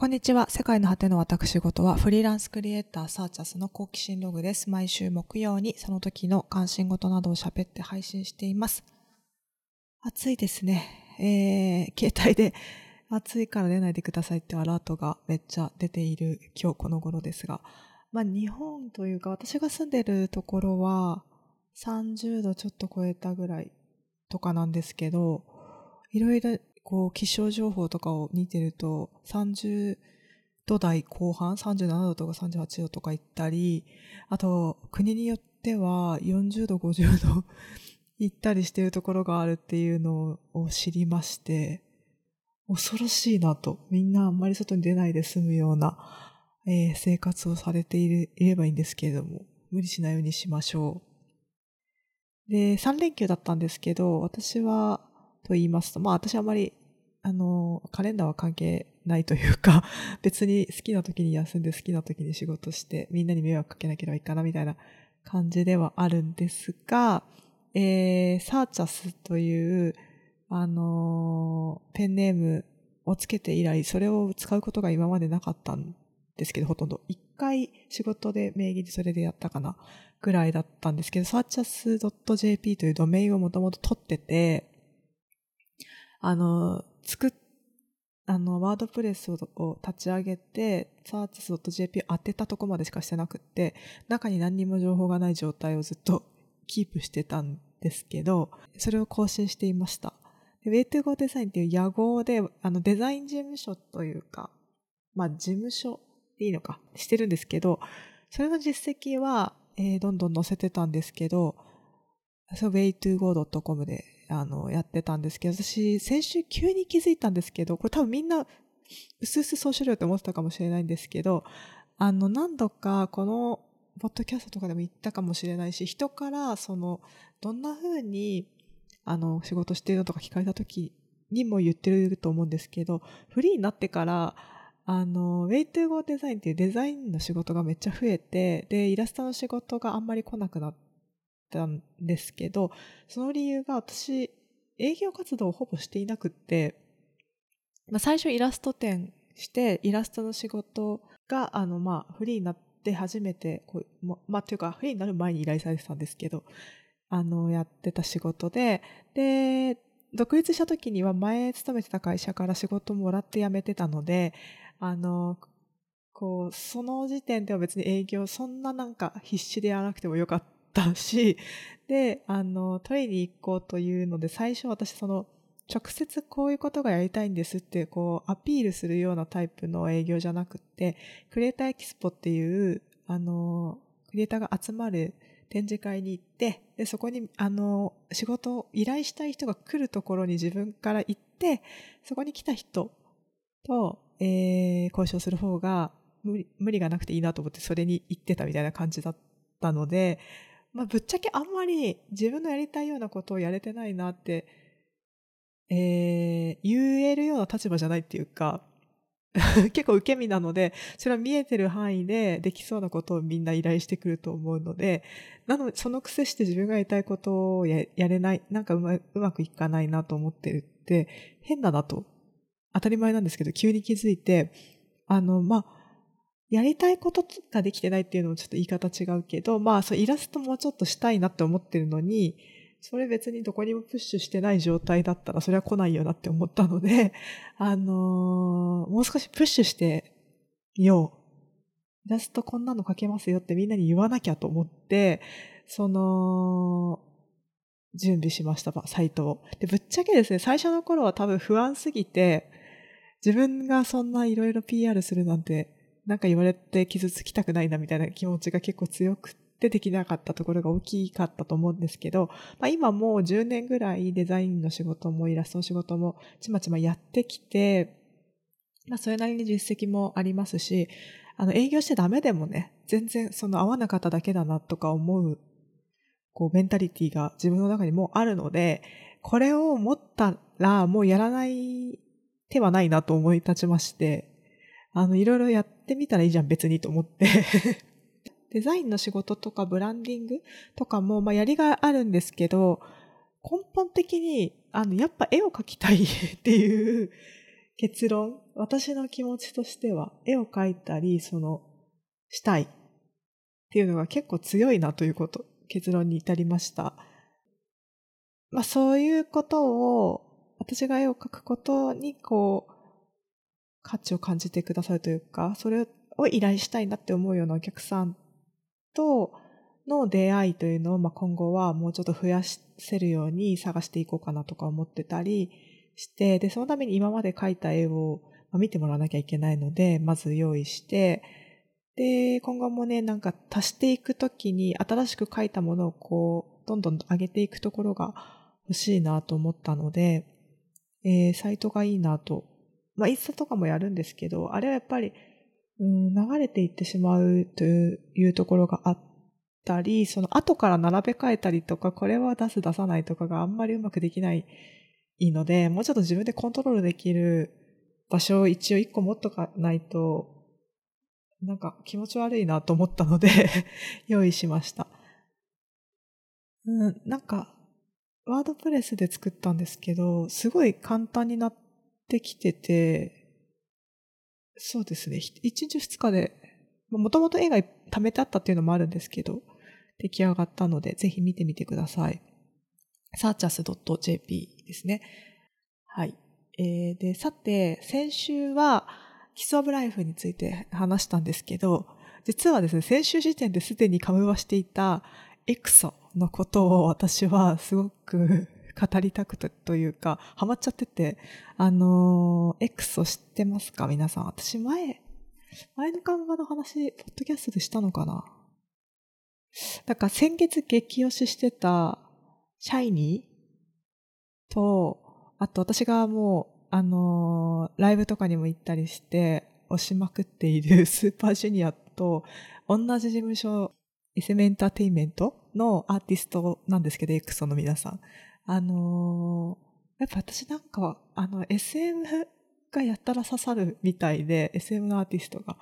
こんにちは。世界の果ての私事はフリーランスクリエイターサーチャスの好奇心ログです。毎週木曜にその時の関心事などを喋って配信しています。暑いですね。えー、携帯で暑いから出ないでくださいってアラートがめっちゃ出ている今日この頃ですが、まあ日本というか私が住んでるところは30度ちょっと超えたぐらいとかなんですけど、いろいろこう、気象情報とかを見てると、30度台後半、37度とか38度とか行ったり、あと、国によっては40度、50度 行ったりしてるところがあるっていうのを知りまして、恐ろしいなと。みんなあんまり外に出ないで済むような、えー、生活をされているいればいいんですけれども、無理しないようにしましょう。で、3連休だったんですけど、私は、と言いますと、まあ私あまりあの、カレンダーは関係ないというか、別に好きな時に休んで好きな時に仕事して、みんなに迷惑かけなければいいかなみたいな感じではあるんですが、えー、サーチャスという、あのペンネームをつけて以来、それを使うことが今までなかったんですけど、ほとんど。一回仕事で名義でそれでやったかな、ぐらいだったんですけど、サーチャス .jp というドメインをもともと取ってて、あの、作っあの、ワードプレスを立ち上げて、サーチス .jp を当てたとこまでしかしてなくって、中に何にも情報がない状態をずっとキープしてたんですけど、それを更新していました。で Way to Go Design っていう野号で、あの、デザイン事務所というか、まあ、事務所でいいのか、してるんですけど、それの実績は、えー、どんどん載せてたんですけど、そう、way2go.com であの、やってたんですけど、私、先週急に気づいたんですけど、これ多分みんな、うすうすそうしろよって思ってたかもしれないんですけど、あの、何度かこの、ポッドキャストとかでも言ったかもしれないし、人から、その、どんな風に、あの、仕事してるのとか聞かれた時にも言ってると思うんですけど、フリーになってから、あの、Way to Go Design っていうデザインの仕事がめっちゃ増えて、で、イラストの仕事があんまり来なくなって、たんですけど、その理由が私、営業活動をほぼしていなくって、まあ、最初イラスト展して、イラストの仕事が、あの、まあ、フリーになって初めて、こうまあ、というか、フリーになる前に依頼されてたんですけど、あの、やってた仕事で、で、独立した時には前勤めてた会社から仕事もらって辞めてたので、あの、こう、その時点では別に営業、そんななんか必死でやらなくてもよかった。ったし、で、あの、取りに行こうというので、最初私その、直接こういうことがやりたいんですって、こう、アピールするようなタイプの営業じゃなくて、クリエイターエキスポっていう、あの、クリエイターが集まる展示会に行って、で、そこに、あの、仕事を依頼したい人が来るところに自分から行って、そこに来た人と、えー、交渉する方が無理、無理がなくていいなと思ってそれに行ってたみたいな感じだったので、まあ、ぶっちゃけあんまり自分のやりたいようなことをやれてないなって、えー、言えるような立場じゃないっていうか、結構受け身なので、それは見えてる範囲でできそうなことをみんな依頼してくると思うので、なので、その癖して自分がやりたいことをやれない、なんかうまうまくいかないなと思ってるって、変だなと、当たり前なんですけど、急に気づいて、あの、まあ、やりたいことができてないっていうのもちょっと言い方違うけど、まあ、そうイラストもちょっとしたいなって思ってるのに、それ別にどこにもプッシュしてない状態だったら、それは来ないよなって思ったので、あのー、もう少しプッシュしてみよう。イラストこんなの描けますよってみんなに言わなきゃと思って、その、準備しました、サイトを。で、ぶっちゃけですね、最初の頃は多分不安すぎて、自分がそんないろいろ PR するなんてなんか言われて傷つきたくないなみたいな気持ちが結構強くてできなかったところが大きかったと思うんですけど、まあ、今もう10年ぐらいデザインの仕事もイラストの仕事もちまちまやってきて、まあそれなりに実績もありますし、あの営業してダメでもね、全然その合わなかっただけだなとか思う、こうメンタリティが自分の中にもうあるので、これを持ったらもうやらない手はないなと思い立ちまして、あの、いろいろやってみたらいいじゃん、別にと思って デザインの仕事とかブランディングとかも、まあ、やりがあるんですけど、根本的に、あの、やっぱ絵を描きたい っていう結論私の気持ちとしては、絵を描いたり、その、したいっていうのが結構強いなということ、結論に至りました。まあそういうことを、私が絵を描くことにこう、価値を感じてくださるというか、それを依頼したいなって思うようなお客さんとの出会いというのを、まあ、今後はもうちょっと増やせるように探していこうかなとか思ってたりして、で、そのために今まで描いた絵を見てもらわなきゃいけないので、まず用意して、で、今後もね、なんか足していくときに新しく描いたものをこう、どんどん上げていくところが欲しいなと思ったので、えー、サイトがいいなと。まあ、インスタとかもやるんですけど、あれはやっぱり、うん、流れていってしまうというところがあったり、その後から並べ替えたりとか、これは出す出さないとかがあんまりうまくできないので、もうちょっと自分でコントロールできる場所を一応一個持っとかないと、なんか気持ち悪いなと思ったので 用意しました。うん、なんか、ワードプレスで作ったんですけど、すごい簡単になってきてて、そうですね、1日2日で、もともと絵が貯めてあったっていうのもあるんですけど、出来上がったので、ぜひ見てみてください。searchas.jp ですね。はい。えー、で、さて、先週は、キスオブライフについて話したんですけど、実はですね、先週時点ですでにカムバしていたエクソのことを私はすごく語りたくてというか、ハマっちゃってて、あのー、エクソ知ってますか？皆さん。私前、前の看板の話、ポッドキャストでしたのかな？だから先月激推ししてた、シャイニーと、あと私がもう、あのー、ライブとかにも行ったりして、押しまくっている スーパージュニアと、同じ事務所 SM エンターテインメントのアーティストなんですけど、エクソの皆さん。あのー、やっぱ私なんか、あの、SM がやったら刺さるみたいで、SM のアーティストが。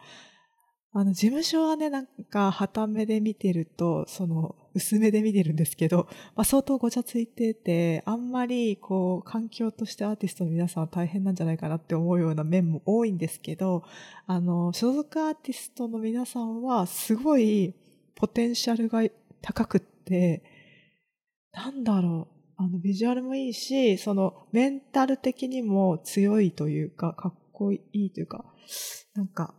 あの、事務所はね、なんか、旗目で見てると、その、薄めで見てるんですけど、まあ、相当ごちゃついてて、あんまり、こう、環境としてアーティストの皆さんは大変なんじゃないかなって思うような面も多いんですけど、あの、所属アーティストの皆さんは、すごい、ポテンシャルが高くって、なんだろう。あの、ビジュアルもいいし、その、メンタル的にも強いというか、かっこいいというか、なんか、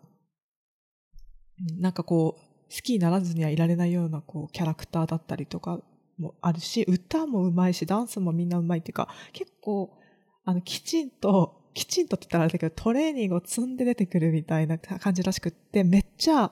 なんかこう、好きにならずにはいられないような、こう、キャラクターだったりとかもあるし、歌も上手いし、ダンスもみんな上手いっていうか、結構、あの、きちんと、きちんとって言ったらあれだけど、トレーニングを積んで出てくるみたいな感じらしくって、めっちゃ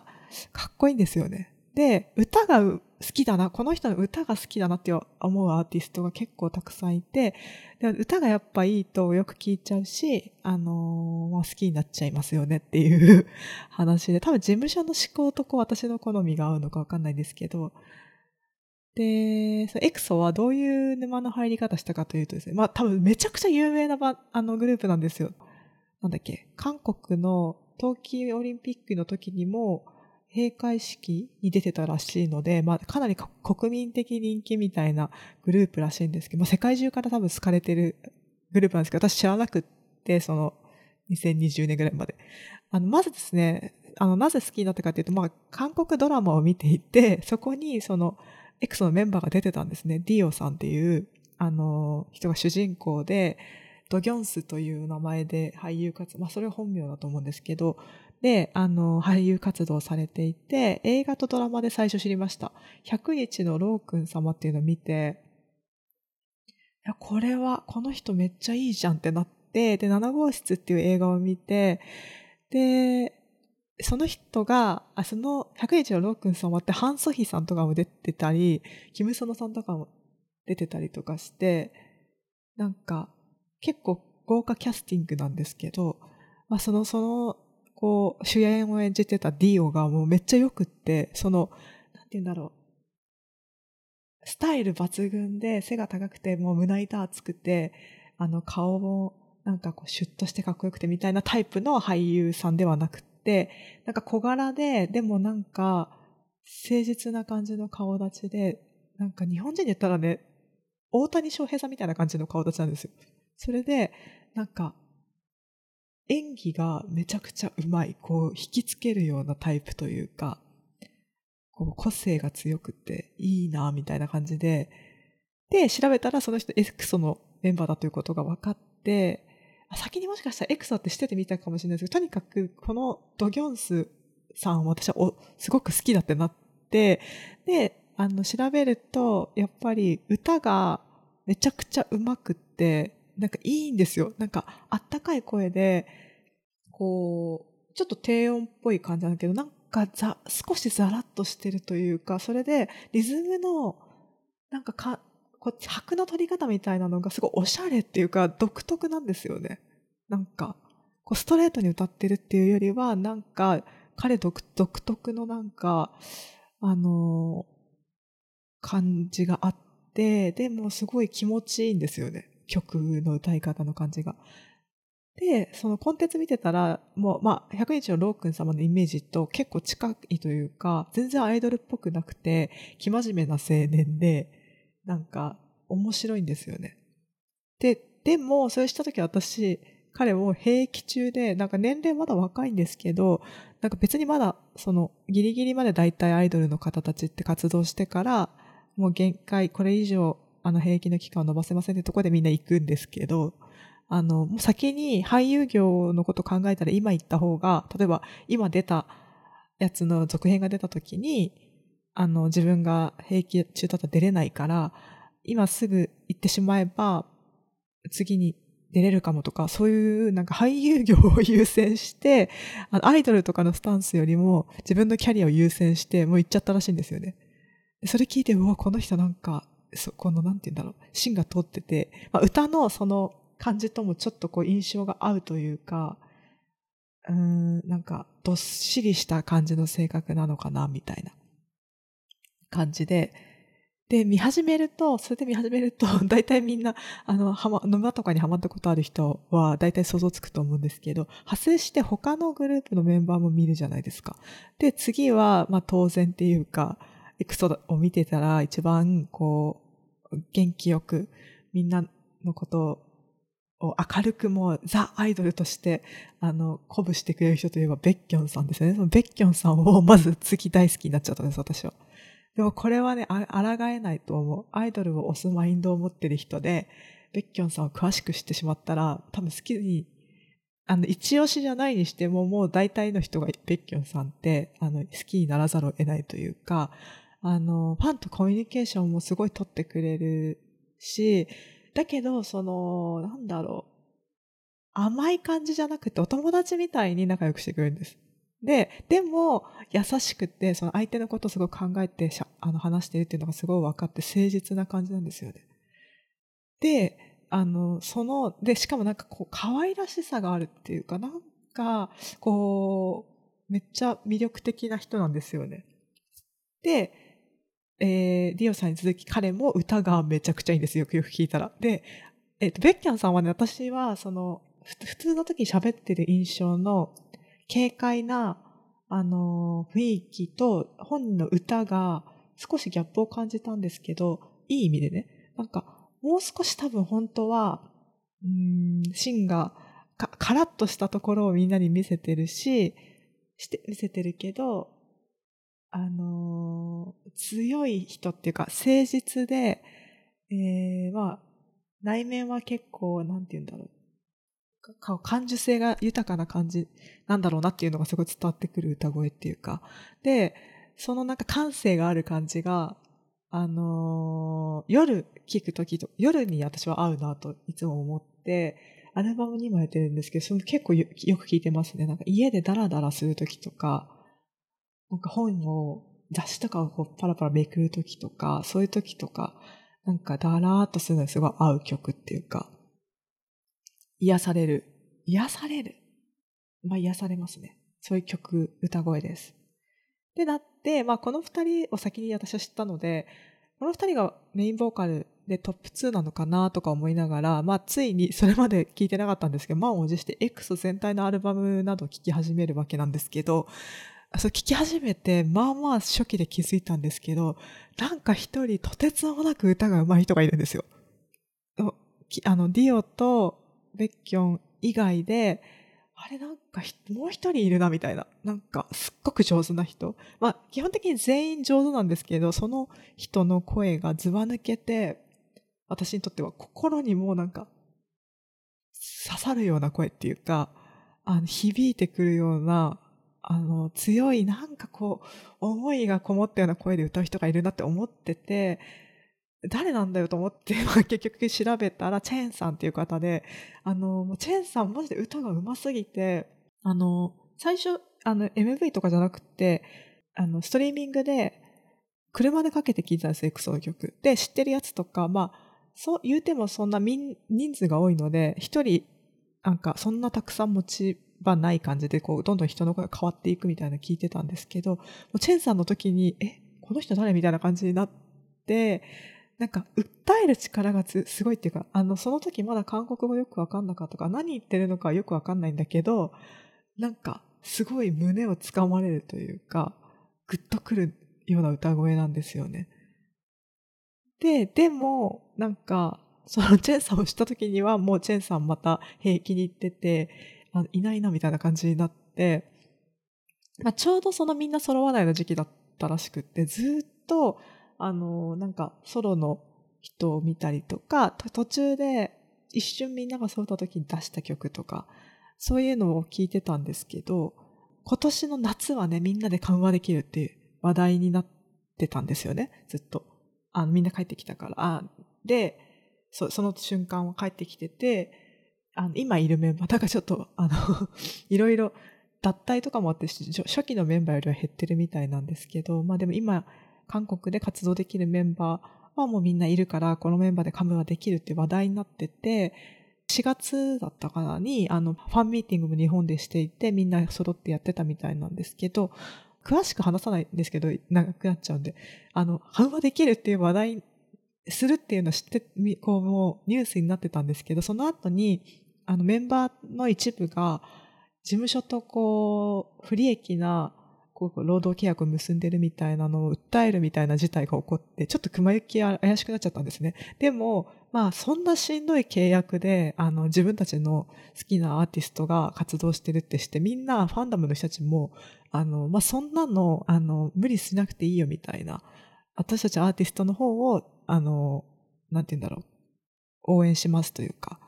かっこいいんですよね。で、歌が好きだな、この人の歌が好きだなって思うアーティストが結構たくさんいて、で歌がやっぱいいとよく聞いちゃうし、あのー、まあ、好きになっちゃいますよねっていう話で、多分事務所の思考とこう私の好みが合うのかわかんないんですけど、で、そのエクソはどういう沼の入り方したかというとですね、まあ多分めちゃくちゃ有名なばあのグループなんですよ。なんだっけ、韓国の冬季オリンピックの時にも、閉会式に出てたらしいので、まあ、かなり国民的人気みたいなグループらしいんですけど、まあ、世界中から多分好かれてるグループなんですけど、私知らなくって、その、2020年ぐらいまで。あの、まずですね、あの、なぜ好きになったかというと、まあ、韓国ドラマを見ていて、そこに、その、エクソのメンバーが出てたんですね。ディオさんっていう、あの、人が主人公で、ドギョンスという名前で俳優活動、まあそれは本名だと思うんですけど、で、あの、俳優活動されていて、映画とドラマで最初知りました。100日のロー君様っていうのを見て、いや、これは、この人めっちゃいいじゃんってなって、で、7号室っていう映画を見て、で、その人が、あその100日のロー君様ってハン・ソヒさんとかも出てたり、キム・ソノさんとかも出てたりとかして、なんか、結構豪華キャスティングなんですけど、まあその、そのこう、主演を演じてたディオがもうめっちゃ良くって、その、なんて言うんだろう。スタイル抜群で背が高くて、もう胸板厚くて、あの顔もなんかこうシュッとしてかっこよくてみたいなタイプの俳優さんではなくって、なんか小柄で、でもなんか誠実な感じの顔立ちで、なんか日本人で言ったらね、大谷翔平さんみたいな感じの顔立ちなんですよ。それで、なんか、演技がめちゃくちゃうまい、こう、引きつけるようなタイプというか、こう個性が強くていいな、みたいな感じで、で、調べたらその人エクソのメンバーだということが分かって、先にもしかしたらエクソって知っててみたかもしれないですけど、とにかくこのドギョンスさん私はおすごく好きだってなって、で、あの、調べると、やっぱり歌がめちゃくちゃ上手くって、なんかいいんですよ。なんか、あったかい声で、こう、ちょっと低音っぽい感じなんだけど、なんかざ、少しザラッとしてるというか、それで、リズムの、なんかか、こっち、拍の取り方みたいなのがすごいおしゃれっていうか、独特なんですよね。なんか、こうストレートに歌ってるっていうよりは、なんか、彼独特のなんか、あのー、感じがあって、でもすごい気持ちいいんですよね。曲の歌い方の感じが。で、そのコンテンツ見てたら、もう、まあ、100日のロークン様のイメージと結構近いというか、全然アイドルっぽくなくて、生真面目な青年で、なんか、面白いんですよね。で、でも、それした時私、彼を兵役中で、なんか年齢まだ若いんですけど、なんか別にまだ、その、ギリギリまで大体アイドルの方たちって活動してから、もう限界、これ以上、あの、兵役の期間を伸ばせませんってとこでみんな行くんですけど、あの、もう先に俳優業のこと考えたら今行った方が、例えば今出たやつの続編が出た時に、あの、自分が兵役中だったら出れないから、今すぐ行ってしまえば、次に出れるかもとか、そういうなんか俳優業を優先して、あのアイドルとかのスタンスよりも自分のキャリアを優先して、もう行っちゃったらしいんですよね。それ聞いて、うわ、この人なんか、そこの、なんて言うんだろう、芯が通ってて、まあ、歌のその感じともちょっとこう印象が合うというか、うん、なんか、どっしりした感じの性格なのかな、みたいな感じで、で、見始めると、それで見始めると、大体みんな、あの、はま、沼とかにハマったことある人は、大体想像つくと思うんですけど、派生して他のグループのメンバーも見るじゃないですか。で、次は、まあ当然っていうか、エクソを見てたら一番、こう、元気よく、みんなのことを明るくもうザ・アイドルとして、あの、鼓舞してくれる人といえばベッキョンさんですよね。そのベッキョンさんをまず次大好きになっちゃったんです、私は。でもこれはね、あ、抗えないと思う。アイドルを推すマインドを持ってる人で、ベッキョンさんを詳しく知ってしまったら、多分好きに、あの、一押しじゃないにしても、もう大体の人がベッキョンさんって、あの、好きにならざるを得ないというか、あの、ファンとコミュニケーションもすごい取ってくれるし、だけど、その、なんだろう、甘い感じじゃなくて、お友達みたいに仲良くしてくれるんです。で、でも、優しくて、その相手のことをすごく考えてあの話してるっていうのがすごい分かって誠実な感じなんですよね。で、あの、その、で、しかもなんかこう、可愛らしさがあるっていうか、なんか、こう、めっちゃ魅力的な人なんですよね。で、えー、ディオさんに続き彼も歌がめちゃくちゃいいんですよ。よくよく聞いたら。で、えっ、ー、と、ベッキャンさんはね、私は、その、普通の時に喋ってる印象の、軽快な、あの、雰囲気と本人の歌が少しギャップを感じたんですけど、いい意味でね。なんか、もう少し多分本当は、うん、シンがか、カラッとしたところをみんなに見せてるし、して見せてるけど、あのー、強い人っていうか、誠実で、えー、まあ、内面は結構、なんて言うんだろう。感受性が豊かな感じなんだろうなっていうのがすごい伝わってくる歌声っていうか。で、そのなんか感性がある感じが、あのー、夜聴くときと、夜に私は合うなといつも思って、アルバムにもやってるんですけど、その結構よく聴いてますね。なんか家でダラダラするときとか、なんか本を、雑誌とかをこうパラパラめくるときとか、そういうときとか、なんかダラーっとするのにすごい合う曲っていうか、癒される。癒される。まあ癒されますね。そういう曲、歌声です。で、なって、まあこの二人を先に私は知ったので、この二人がメインボーカルでトップ2なのかなとか思いながら、まあついに それまで聞いてなかったんですけど、満を持して X 全体のアルバムなどを聴き始めるわけなんですけど、そう聞き始めて、まあまあ初期で気づいたんですけど、なんか一人とてつもなく歌が上手い人がいるんですよ。あの、ディオとベッキョン以外で、あれなんかもう一人いるなみたいな。なんかすっごく上手な人。まあ基本的に全員上手なんですけど、その人の声がずば抜けて、私にとっては心にもうなんか刺さるような声っていうか、あの響いてくるような、あの強いなんかこう思いがこもったような声で歌う人がいるなって思ってて、誰なんだよと思って、まあ、結局調べたら、チェーンさんっていう方で、あの、チェーンさんマジで歌が上手すぎて、あの、最初、あの、MV とかじゃなくて、あの、ストリーミングで、車でかけて聴いたんです、エクソの曲。で、知ってるやつとか、まあ、そう、言うてもそんな人数が多いので、一人、なんか、そんなたくさん持ち場ない感じで、こう、どんどん人の声が変わっていくみたいな聞いてたんですけど、チェンさんの時に、え、この人誰？みたいな感じになって、なんか、訴える力がすごいっていうか、あの、その時まだ韓国語よくわかんなかったか、何言ってるのかよくわかんないんだけど、なんか、すごい胸をつかまれるというか、ぐっとくるような歌声なんですよね。で、でも、なんか、そのチェンさんをした時には、もうチェンさんまた平気に行ってて、あいないなみたいな感じになって、まあ、ちょうどそのみんな揃わないの時期だったらしくって、ずっと、あの、なんかソロの人を見たりとか、途中で一瞬みんなが揃った時に出した曲とか、そういうのを聞いてたんですけど、今年の夏はね、みんなで緩和できるっていう話題になってたんですよね、ずっと。あの、みんな帰ってきたから。あで、その瞬間は帰ってきてて、あの、今いるメンバー、だからちょっと、あの いろいろ脱退とかもあって、初期のメンバーよりは減ってるみたいなんですけど、まあでも今、韓国で活動できるメンバーはもうみんないるから、このメンバーでカムはできるって話題になってて、4月だったかなに、あの、ファンミーティングも日本でしていて、みんな揃ってやってたみたいなんですけど、詳しく話さないんですけど、長くなっちゃうんで、あの、反話できるっていう話題するっていうのを知って、こう、もうニュースになってたんですけど、その後に、あの、メンバーの一部が、事務所とこう、不利益なこう労働契約を結んでるみたいなのを訴えるみたいな事態が起こって、ちょっと熊行き怪しくなっちゃったんですね。でも、まあ、そんなしんどい契約で、あの、自分たちの好きなアーティストが活動してるってして、みんなファンダムの人たちも、あの、まあ、そんなの、あの、無理しなくていいよみたいな、私たちアーティストの方を、あの、なんて言うんだろう、応援しますというか、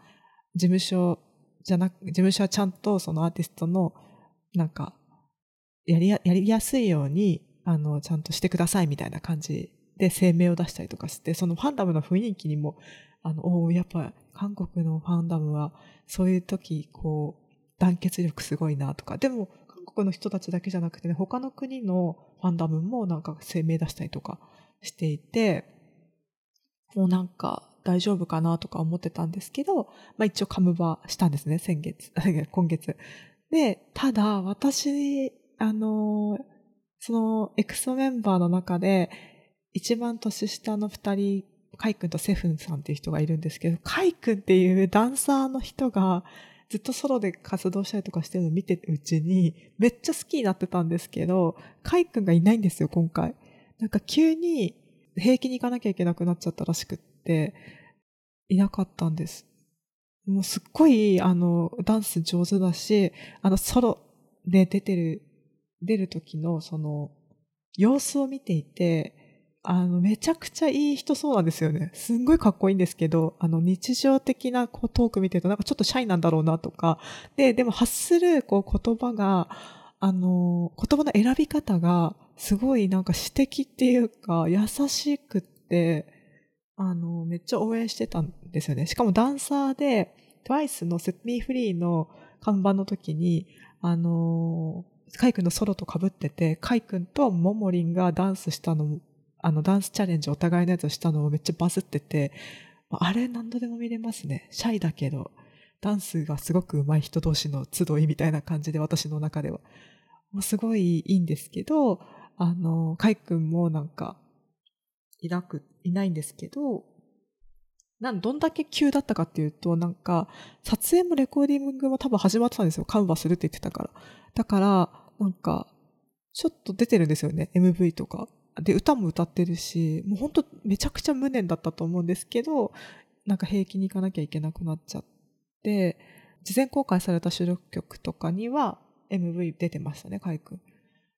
事務所じゃなく、事務所はちゃんとそのアーティストの、なんか、やりや、やりやすいように、あの、ちゃんとしてくださいみたいな感じで声明を出したりとかして、そのファンダムの雰囲気にも、あの、おやっぱ韓国のファンダムは、そういう時、こう、団結力すごいなとか、でも、韓国の人たちだけじゃなくてね、他の国のファンダムもなんか声明出したりとかしていて、もうなんか大丈夫かなとか思ってたんですけど、まあ一応カムバしたんですね、先月、今月。で、ただ私あの、そのエクソメンバーの中で、一番年下の二人、カイ君とセフンさんっていう人がいるんですけど、カイ君っていうダンサーの人が、ずっとソロで活動したりとかしてるのを見てるうちに、めっちゃ好きになってたんですけど、カイ君がいないんですよ、今回。なんか急に平気に行かなきゃいけなくなっちゃったらしくって、いなかったんです。もうすっごい、あの、ダンス上手だし、あの、ソロで出てる出る時のその様子を見ていて、あの、めちゃくちゃいい人そうなんですよね。すんごいかっこいいんですけど、あの、日常的なこうトーク見てるとなんかちょっとシャイなんだろうなとか、で、でも発するこう言葉が、あの、言葉の選び方がすごいなんか詩的っていうか優しくって、あの、めっちゃ応援してたんですよね。しかもダンサーで、TWICE の Set Me Free の看板の時に、あのカイ君のソロと被ってて、カイ君とモモリンがダンスしたの、あの、ダンスチャレンジお互いのやつをしたのもめっちゃバズってて、あれ何度でも見れますね。シャイだけど、ダンスがすごく上手い人同士の集いみたいな感じで、私の中では。もうすごいいいんですけど、あの、カイ君もなんか、いなく、いないんですけど、なん、どんだけ急だったかっていうと、なんか、撮影もレコーディングも多分始まってたんですよ。カンバするって言ってたから。だから、なんか、ちょっと出てるんですよね。MV とか。で、歌も歌ってるし、もう本当めちゃくちゃ無念だったと思うんですけど、なんか平気に行かなきゃいけなくなっちゃって、事前公開された収録曲とかには MV 出てましたね、カイ君。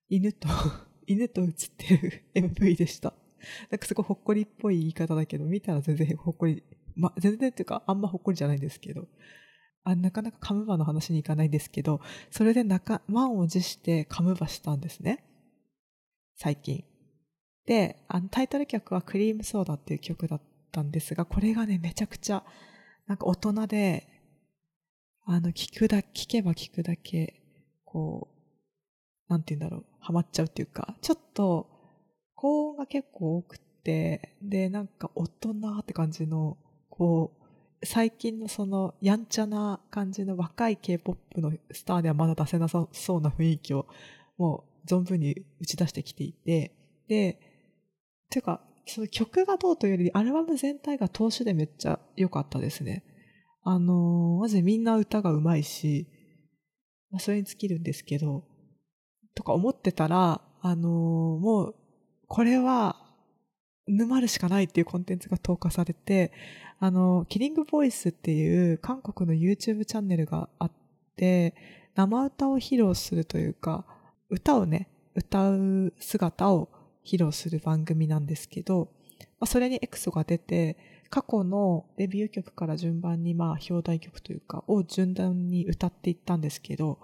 犬と 犬と映ってる MV でした。なんかすごいほっこりっぽい言い方だけど、見たら全然ほっこり、ま、全然っていうかあんまほっこりじゃないんですけど、あなかなかカムバの話に行かないんですけど、それで中、満を持してカムバしたんですね。最近。で、あのタイトル曲はクリームソーダっていう曲だったんですが、これがね、めちゃくちゃ、なんか大人で、あの、聞くだ、聞けば聞くだけ、こう、なんて言うんだろう、ハマっちゃうっていうか、ちょっと、高音が結構多くて、で、なんか大人って感じの、こう、最近のその、やんちゃな感じの若い K-POP のスターではまだ出せなさそうな雰囲気を、もう存分に打ち出してきていて、で、ていうか、その曲がどうというより、アルバム全体が投資でめっちゃ良かったですね。あのー、まずみんな歌が上手いし、まあ、それに尽きるんですけど、とか思ってたら、あのー、もう、これは、沼るしかないっていうコンテンツが投下されて、あの、キリングボイスっていう韓国の YouTube チャンネルがあって、生歌を披露するというか、歌をね、歌う姿を披露する番組なんですけど、まあ、それにエクソが出て、過去のデビュー曲から順番にまあ表題曲というかを順番に歌っていったんですけど、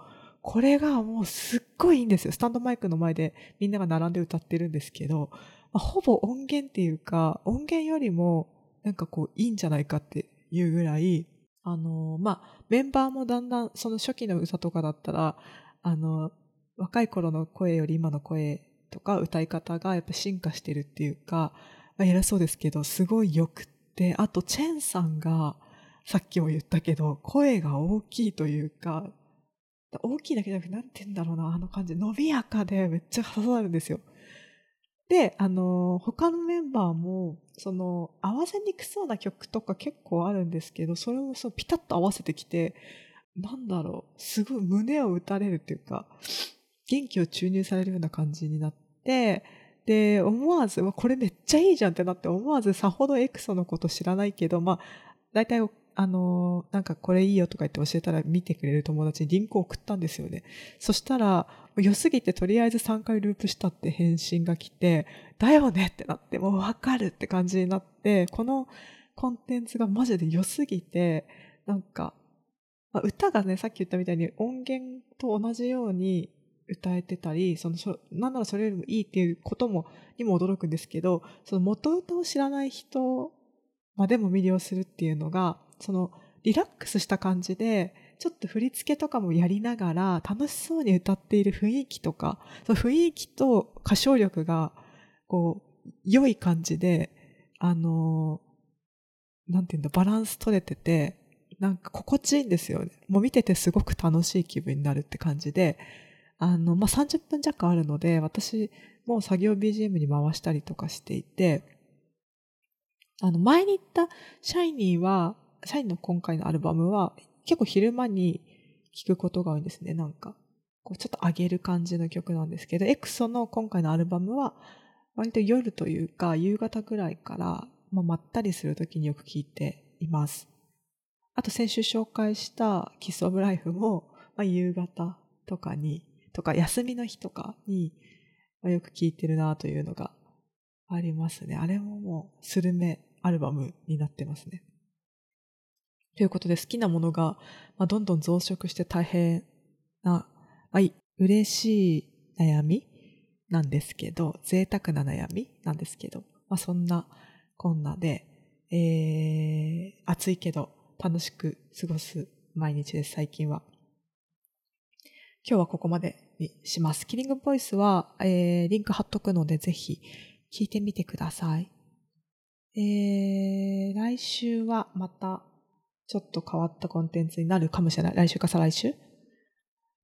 これがもうすっごいいいんですよ。スタンドマイクの前でみんなが並んで歌ってるんですけど、まあ、ほぼ音源っていうか、音源よりもなんかこういいんじゃないかっていうぐらい、あの、まあ、メンバーもだんだんその初期の歌とかだったら、あの、若い頃の声より今の声とか歌い方がやっぱ進化してるっていうか、まあ、偉そうですけど、すごい良くって、あとチェンさんが、さっきも言ったけど、声が大きいというか、大きいだけじゃなくて、なんて言うんだろうな、あの感じ、伸びやかでめっちゃ刺さるんですよ。で、あの、他のメンバーも、その、合わせにくそうな曲とか結構あるんですけど、それをそうピタッと合わせてきて、なんだろう、すごい胸を打たれるっていうか、元気を注入されるような感じになって、で、思わず、これめっちゃいいじゃんってなって、思わずさほどエクソのこと知らないけど、まあ、大体あの、なんかこれいいよとか言って教えたら見てくれる友達にリンクを送ったんですよね。そしたら、良すぎてとりあえず3回ループしたって返信が来て、だよねってなって、もうわかるって感じになって、このコンテンツがマジで良すぎて、なんか、まあ、歌がね、さっき言ったみたいに音源と同じように歌えてたり、その、なんならそれよりもいいっていうことも、にも驚くんですけど、その元歌を知らない人までも魅了するっていうのが、そのリラックスした感じで、ちょっと振り付けとかもやりながら楽しそうに歌っている雰囲気とか、その雰囲気と歌唱力が、こう、良い感じで、あのなんていうんだ、バランス取れてて、なんか心地いいんですよね。もう見ててすごく楽しい気分になるって感じで、あの、まあ、30分弱あるので、私、もう作業 BGM に回したりとかしていて、あの、前に言ったシャイニーは、シャインの今回のアルバムは結構昼間に聴くことが多いんですね。なんか、こうちょっと上げる感じの曲なんですけど、エクソの今回のアルバムは割と夜というか夕方ぐらいから、まあ、まったりするときによく聴いています。あと先週紹介したキスオブライフも、まあ、夕方とかに、とか休みの日とかに、まあ、よく聴いてるなというのがありますね。あれももうスルメアルバムになってますね。ということで好きなものが、まあ、どんどん増殖して大変な、まあ、嬉しい悩みなんですけど、贅沢な悩みなんですけど、まあ、そんなこんなで、えー、暑いけど楽しく過ごす毎日です、最近は。今日はここまでにします。キリングボイスは、えー、リンク貼っとくので、ぜひ聞いてみてください。えー、来週はまたちょっと変わったコンテンツになるかもしれない。来週か再来週？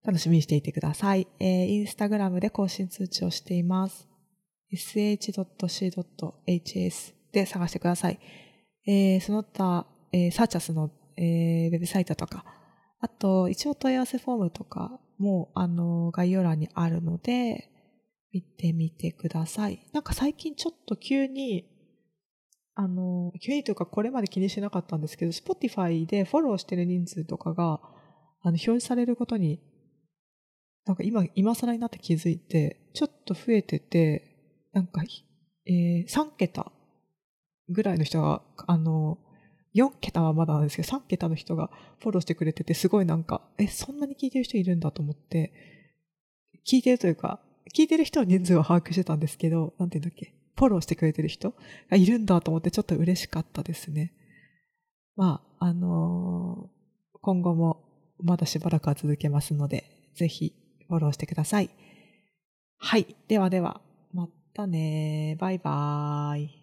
楽しみにしていてください。えー、インスタグラムで更新通知をしています。sh.c.hs で探してください。えー、その他、えー、サーチャスの、えー、ウェブサイトとか、あと、一応問い合わせフォームとかも、あの、概要欄にあるので、見てみてください。なんか最近ちょっと急に、あの、急にというかこれまで気にしなかったんですけど、Spotify でフォローしてる人数とかが、あの、表示されることに、なんか今、今更になって気づいて、ちょっと増えてて、なんか、えー、3桁ぐらいの人が、あの、4桁はまだなんですけど、3桁の人がフォローしてくれてて、すごいなんか、え、そんなに聞いてる人いるんだと思って、聞いてるというか、聞いてる人は人数は把握してたんですけど、なんて言うんだっけ、フォローしてくれてる人がいるんだと思ってちょっと嬉しかったですね。まあ、あのー、今後もまだしばらくは続けますので、ぜひフォローしてください。はい。ではでは、またねバイバーイ。